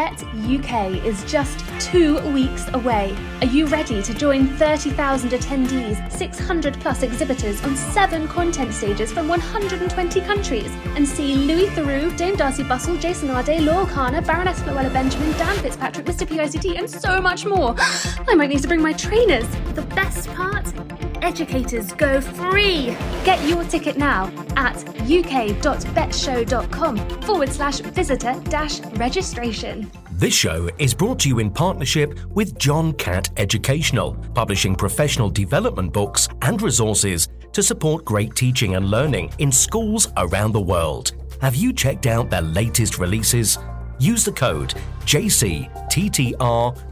Bett UK is just two weeks away. Are you ready to join 30,000 attendees, 600 plus exhibitors on seven content stages from 120 countries, and see Louis Theroux, Dame Darcey Bussell, Jason Arday, Laurel Kana, Baroness Floella Benjamin, Dan Fitzpatrick, Mr. PICT, and so much more? I might need to bring my trainers. The best part? Educators go free! Get your ticket now at uk.bettshow.com forward slash visitor dash registration. This show is brought to you in partnership with John Catt Educational, publishing professional development books and resources to support great teaching and learning in schools around the world. Have you checked out their latest releases? Use the code JCTTR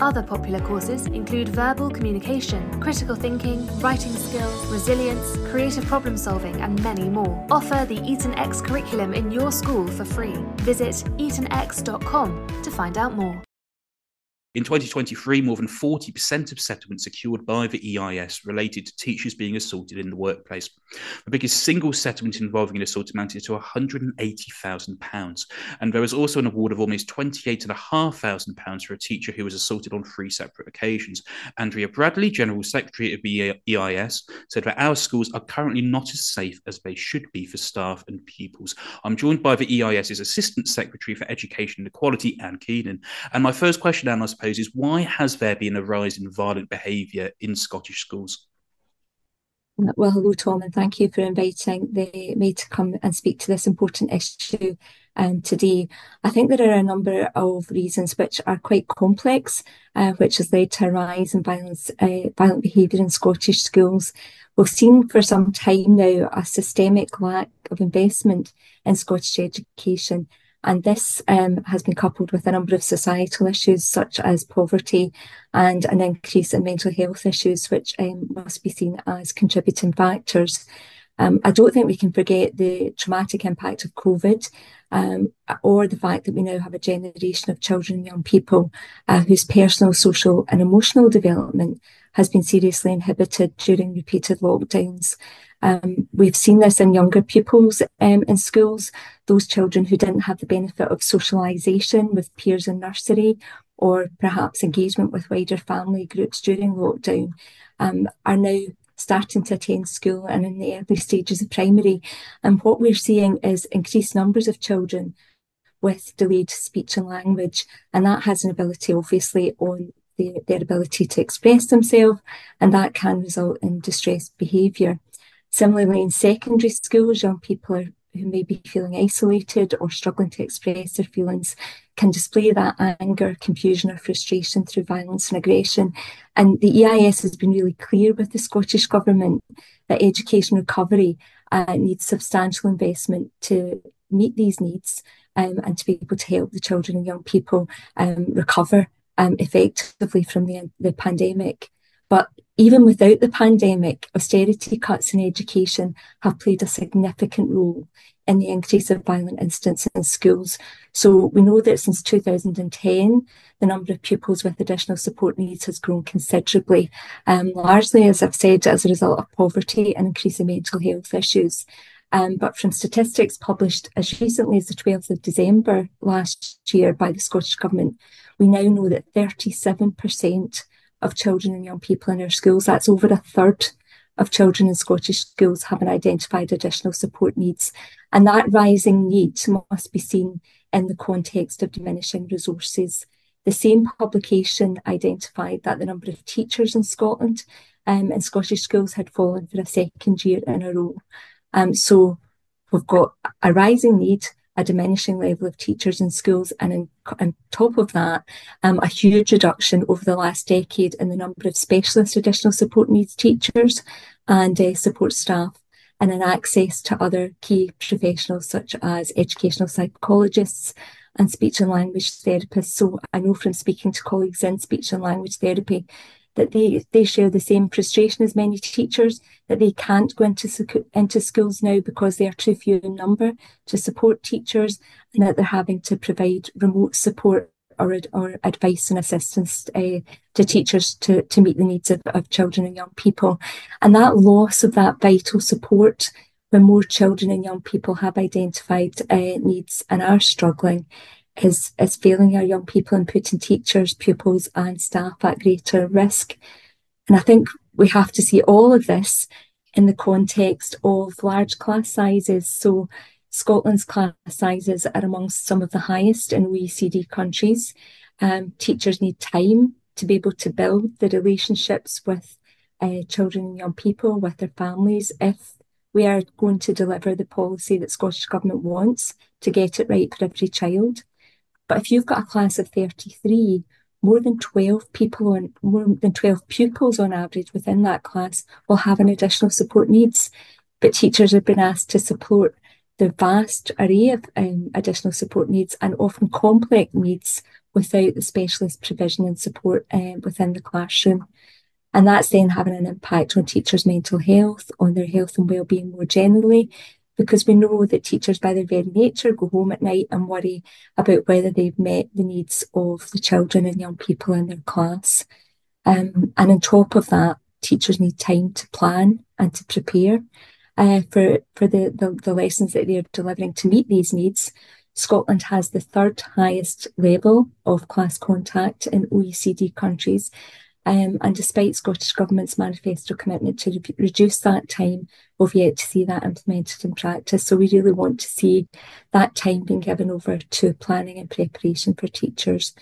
Other popular courses include verbal communication, critical thinking, writing skills, resilience, creative problem solving, and many more. Offer the Eton X curriculum in your school for free. Visit etonx.com to find out more. In 2023, more than 40% of settlements secured by the EIS related to teachers being assaulted in the workplace. The biggest single settlement involving an assault amounted to £180,000. And there was also an award of almost £28,500 for a teacher who was assaulted on three separate occasions. Andrea Bradley, General Secretary of the EIS, said that our schools are currently not as safe as they should be for staff and pupils. I'm joined by the EIS's Assistant Secretary for Education and Equality, Anne Keenan. And my first question, Anne, I suppose, is why has there been a rise in violent behaviour in Scottish schools? Well, hello, Tom, and thank you for inviting the, me to come and speak to this important issue um, today. I think there are a number of reasons which are quite complex, uh, which has led to a rise in violence, uh, violent behaviour in Scottish schools. We've seen for some time now a systemic lack of investment in Scottish education and this um, has been coupled with a number of societal issues such as poverty and an increase in mental health issues, which um, must be seen as contributing factors. Um, I don't think we can forget the traumatic impact of COVID um, or the fact that we now have a generation of children and young people uh, whose personal, social, and emotional development has been seriously inhibited during repeated lockdowns. Um, we've seen this in younger pupils um, in schools, those children who didn't have the benefit of socialisation with peers in nursery or perhaps engagement with wider family groups during lockdown um, are now starting to attend school and in the early stages of primary. And what we're seeing is increased numbers of children with delayed speech and language, and that has an ability, obviously, on the, their ability to express themselves, and that can result in distressed behaviour. Similarly, in secondary schools, young people are, who may be feeling isolated or struggling to express their feelings can display that anger, confusion, or frustration through violence and aggression. And the EIS has been really clear with the Scottish Government that education recovery uh, needs substantial investment to meet these needs um, and to be able to help the children and young people um, recover um, effectively from the, the pandemic. But even without the pandemic, austerity cuts in education have played a significant role in the increase of violent incidents in schools. So we know that since 2010, the number of pupils with additional support needs has grown considerably, um, largely, as I've said, as a result of poverty and increasing mental health issues. Um, but from statistics published as recently as the 12th of December last year by the Scottish Government, we now know that 37% of children and young people in our schools. That's over a third of children in Scottish schools having identified additional support needs. And that rising need must be seen in the context of diminishing resources. The same publication identified that the number of teachers in Scotland um, in Scottish schools had fallen for a second year in a row. Um, so we've got a rising need a diminishing level of teachers in schools, and in, on top of that, um, a huge reduction over the last decade in the number of specialist additional support needs teachers and uh, support staff, and in access to other key professionals such as educational psychologists and speech and language therapists. So I know from speaking to colleagues in speech and language therapy that they, they share the same frustration as many teachers, that they can't go into, into schools now because they are too few in number to support teachers, and that they're having to provide remote support or, or advice and assistance uh, to teachers to, to meet the needs of, of children and young people. And that loss of that vital support when more children and young people have identified uh, needs and are struggling is, is failing our young people and putting teachers, pupils, and staff at greater risk. And I think we have to see all of this in the context of large class sizes. So, Scotland's class sizes are amongst some of the highest in OECD countries. Um, teachers need time to be able to build the relationships with uh, children and young people, with their families, if we are going to deliver the policy that Scottish Government wants to get it right for every child. But if you've got a class of 33, more than 12 people on more than 12 pupils on average within that class will have an additional support needs. But teachers have been asked to support the vast array of um, additional support needs and often complex needs without the specialist provision and support um, within the classroom. And that's then having an impact on teachers' mental health, on their health and well-being more generally, because we know that teachers, by their very nature, go home at night and worry about whether they've met the needs of the children and young people in their class. Um, and on top of that, teachers need time to plan and to prepare uh, for, for the, the, the lessons that they're delivering to meet these needs. Scotland has the third highest level of class contact in OECD countries. Um, and despite Scottish Government's manifesto commitment to re- reduce that time, we've yet to see that implemented in practice. So we really want to see that time being given over to planning and preparation for teachers.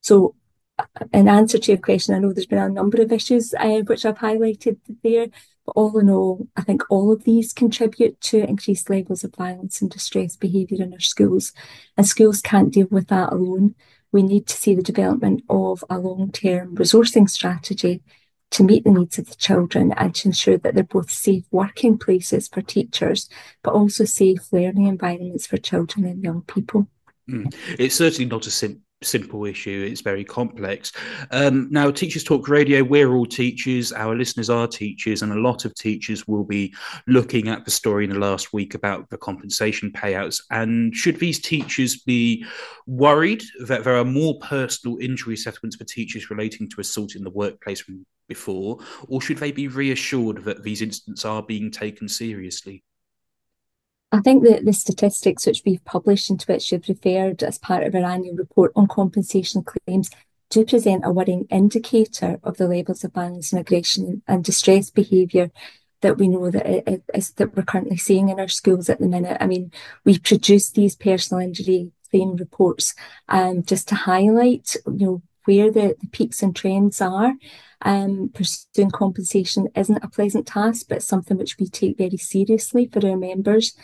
So uh, in answer to your question, I know there's been a number of issues uh, which I've highlighted there, but all in all, I think all of these contribute to increased levels of violence and distress behaviour in our schools. And schools can't deal with that alone we need to see the development of a long term resourcing strategy to meet the needs of the children and to ensure that they're both safe working places for teachers, but also safe learning environments for children and young people. Mm. It's certainly not a sim- simple issue. It's very complex. Um, now, Teachers Talk Radio, we're all teachers. Our listeners are teachers, and a lot of teachers will be looking at the story in the last week about the compensation payouts. And should these teachers be worried that there are more personal injury settlements for teachers relating to assault in the workplace from before, or should they be reassured that these incidents are being taken seriously? I think that the statistics which we've published and to which you've referred as part of our annual report on compensation claims do present a worrying indicator of the levels of violence and aggression and distress behaviour that we know that it is that we're currently seeing in our schools at the minute. I mean, we produce these personal injury claim reports um, just to highlight, you know, where the, the peaks and trends are. Um, pursuing compensation isn't a pleasant task, but something which we take very seriously for our members.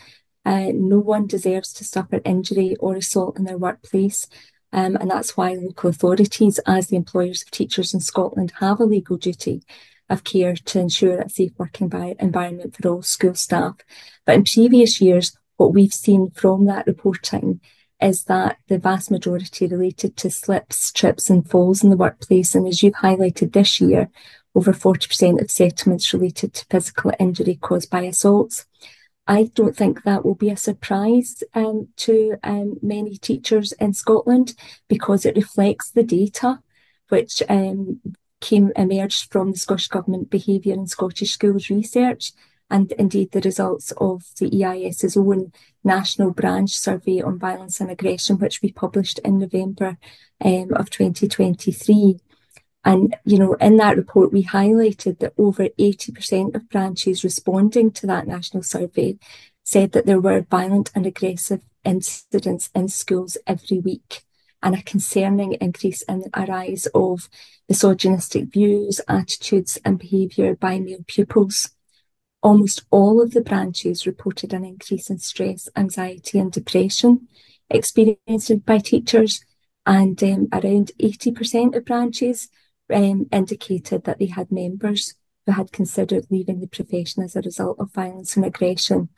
Uh, no one deserves to suffer injury or assault in their workplace. Um, and that's why local authorities, as the employers of teachers in Scotland, have a legal duty of care to ensure a safe working environment for all school staff. But in previous years, what we've seen from that reporting is that the vast majority related to slips, trips, and falls in the workplace. And as you've highlighted this year, over 40% of settlements related to physical injury caused by assaults. I don't think that will be a surprise um, to um, many teachers in Scotland because it reflects the data which um, came emerged from the Scottish Government Behaviour in Scottish Schools research and indeed the results of the EIS's own national branch survey on violence and aggression, which we published in November um, of 2023. And, you know, in that report, we highlighted that over 80% of branches responding to that national survey said that there were violent and aggressive incidents in schools every week and a concerning increase in the rise of misogynistic views, attitudes, and behaviour by male pupils. almost all of the branches reported an increase in stress, anxiety, and depression experienced by teachers, and um, around 80% of branches um, indicated that they had members who had considered leaving the profession as a result of violence and aggression.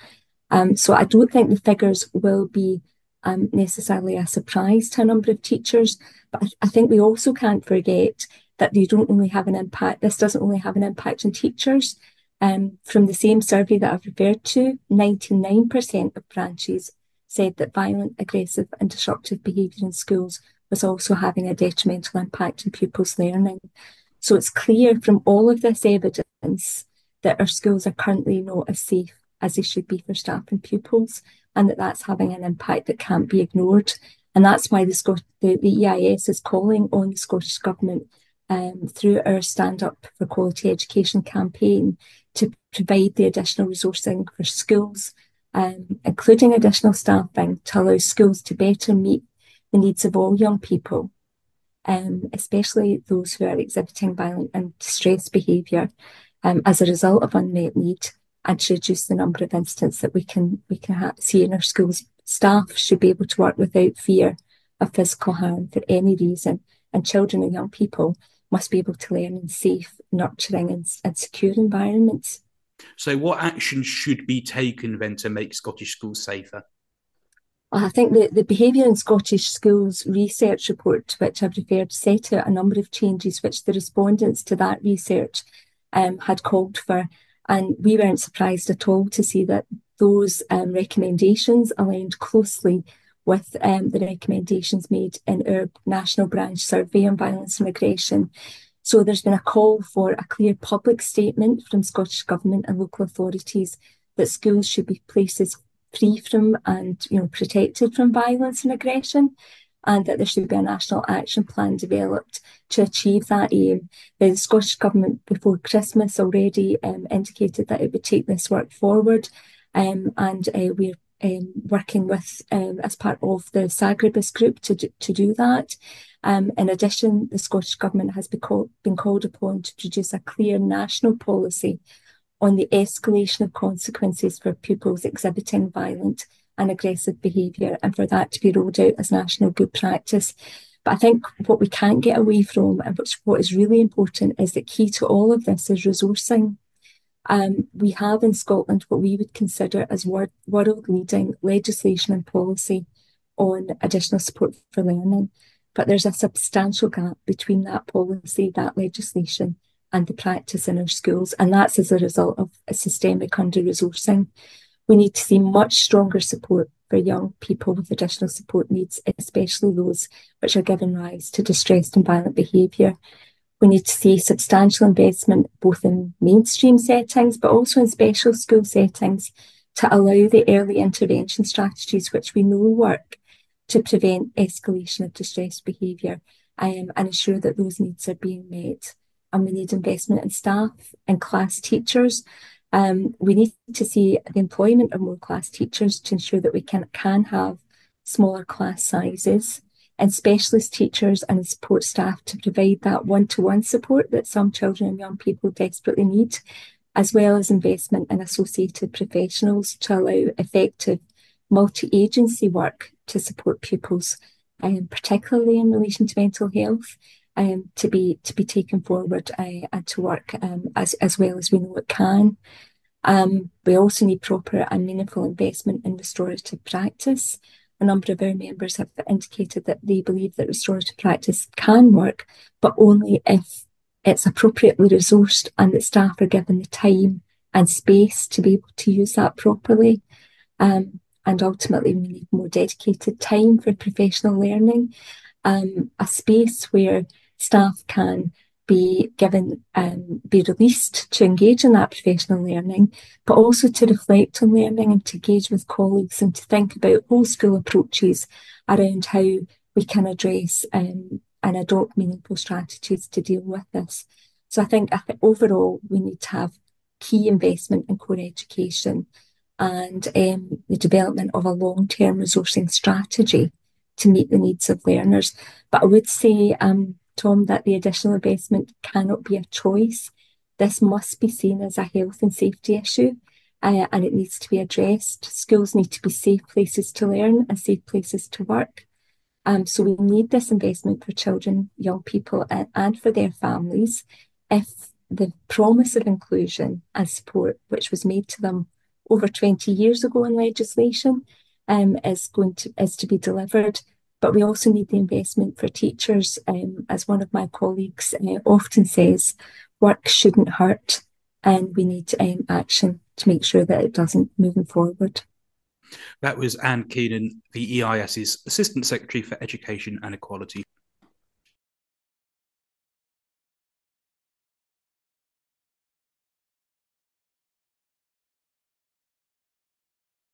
Um, so I don't think the figures will be um, necessarily a surprise to a number of teachers, but I, I think we also can't forget that they don't only have an impact, this doesn't only have an impact on teachers. Um, from the same survey that I've referred to, 99% of branches said that violent, aggressive, and disruptive behaviour in schools was also having a detrimental impact on pupils' learning. So it's clear from all of this evidence that our schools are currently not as safe as they should be for staff and pupils, and that that's having an impact that can't be ignored. And that's why the, Scot- the, the EIS is calling on the Scottish Government um, through our Stand Up for Quality Education campaign to provide the additional resourcing for schools, um, including additional staffing to allow schools to better meet the needs of all young people, um, especially those who are exhibiting violent and distressed behaviour um, as a result of unmet need, and to reduce the number of incidents that we can we can ha- see in our schools. Staff should be able to work without fear of physical harm for any reason, and children and young people must be able to learn in safe, nurturing, and, and secure environments. So, what actions should be taken then to make Scottish schools safer? I think the, the Behaviour in Scottish Schools research report, to which I've referred, set out a number of changes which the respondents to that research um, had called for. And we weren't surprised at all to see that those um, recommendations aligned closely with um, the recommendations made in our National Branch Survey on Violence and Aggression. So there's been a call for a clear public statement from Scottish Government and local authorities that schools should be places free from and you know protected from violence and aggression and that there should be a national action plan developed to achieve that aim. The Scottish Government before Christmas already um, indicated that it would take this work forward um, and uh, we're um, working with um, as part of the SAGRABIS group to do, to do that. Um, in addition, the Scottish Government has been, call, been called upon to produce a clear national policy on the escalation of consequences for pupils exhibiting violent and aggressive behaviour and for that to be rolled out as national good practice. But I think what we can't get away from and what is really important is that key to all of this is resourcing. Um, we have in Scotland what we would consider as world, world leading legislation and policy on additional support for learning. But there's a substantial gap between that policy, that legislation, and the practice in our schools. And that's as a result of a systemic under resourcing. We need to see much stronger support for young people with additional support needs, especially those which are giving rise to distressed and violent behaviour. We need to see substantial investment both in mainstream settings but also in special school settings to allow the early intervention strategies which we know work to prevent escalation of distressed behaviour um, and ensure that those needs are being met. And we need investment in staff and class teachers. Um, we need to see the employment of more class teachers to ensure that we can, can have smaller class sizes and specialist teachers and support staff to provide that one to one support that some children and young people desperately need, as well as investment in associated professionals to allow effective multi agency work to support pupils, um, particularly in relation to mental health. Um, to be to be taken forward uh, and to work um, as as well as we know it can. Um, we also need proper and meaningful investment in restorative practice a number of our members have indicated that they believe that restorative practice can work, but only if it's appropriately resourced and that staff are given the time and space to be able to use that properly. Um, and ultimately, we need more dedicated time for professional learning, um, a space where staff can be given, um, be released to engage in that professional learning, but also to reflect on learning and to engage with colleagues and to think about whole school approaches around how we can address um, and adopt meaningful strategies to deal with this. So I think, I think overall we need to have key investment in core education and um, the development of a long-term resourcing strategy to meet the needs of learners. But I would say um, Tom, that the additional investment cannot be a choice. This must be seen as a health and safety issue uh, and it needs to be addressed. Schools need to be safe places to learn and safe places to work. Um, so we need this investment for children, young people, and, and for their families. If the promise of inclusion and support, which was made to them over 20 years ago in legislation, um, is going to is to be delivered. But we also need the investment for teachers. Um, as one of my colleagues uh, often says, work shouldn't hurt, and we need um, action to make sure that it doesn't moving forward. That was Anne Keenan, the EIS's Assistant Secretary for Education and Equality.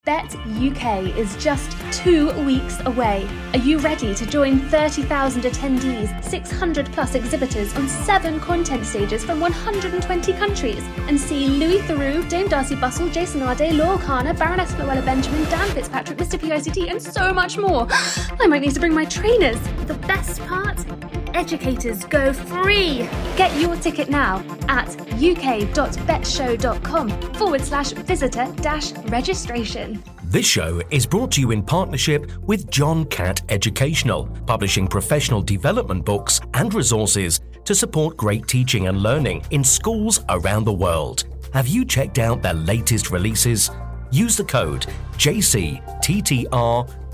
Bett UK is just two weeks away. Are you ready to join 30,000 attendees, 600 plus exhibitors on seven content stages from 120 countries, and see Louis Theroux, Dame Darcey Bussell, Jason Arday, Laura Kana, Baroness Floella Benjamin, Dan Fitzpatrick, Mr. PICT, and so much more? I might need to bring my trainers. The best part? Educators go free! Get your ticket now at uk.bettshow.com forward slash visitor dash registration. This show is brought to you in partnership with John Catt Educational, publishing professional development books and resources to support great teaching and learning in schools around the world. Have you checked out their latest releases? Use the code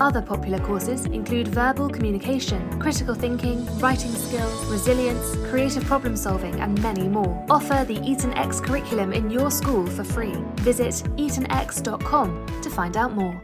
Other popular courses include verbal communication, critical thinking, writing skills, resilience, creative problem solving, and many more. Offer the Eton X curriculum in your school for free. Visit etonx.com to find out more.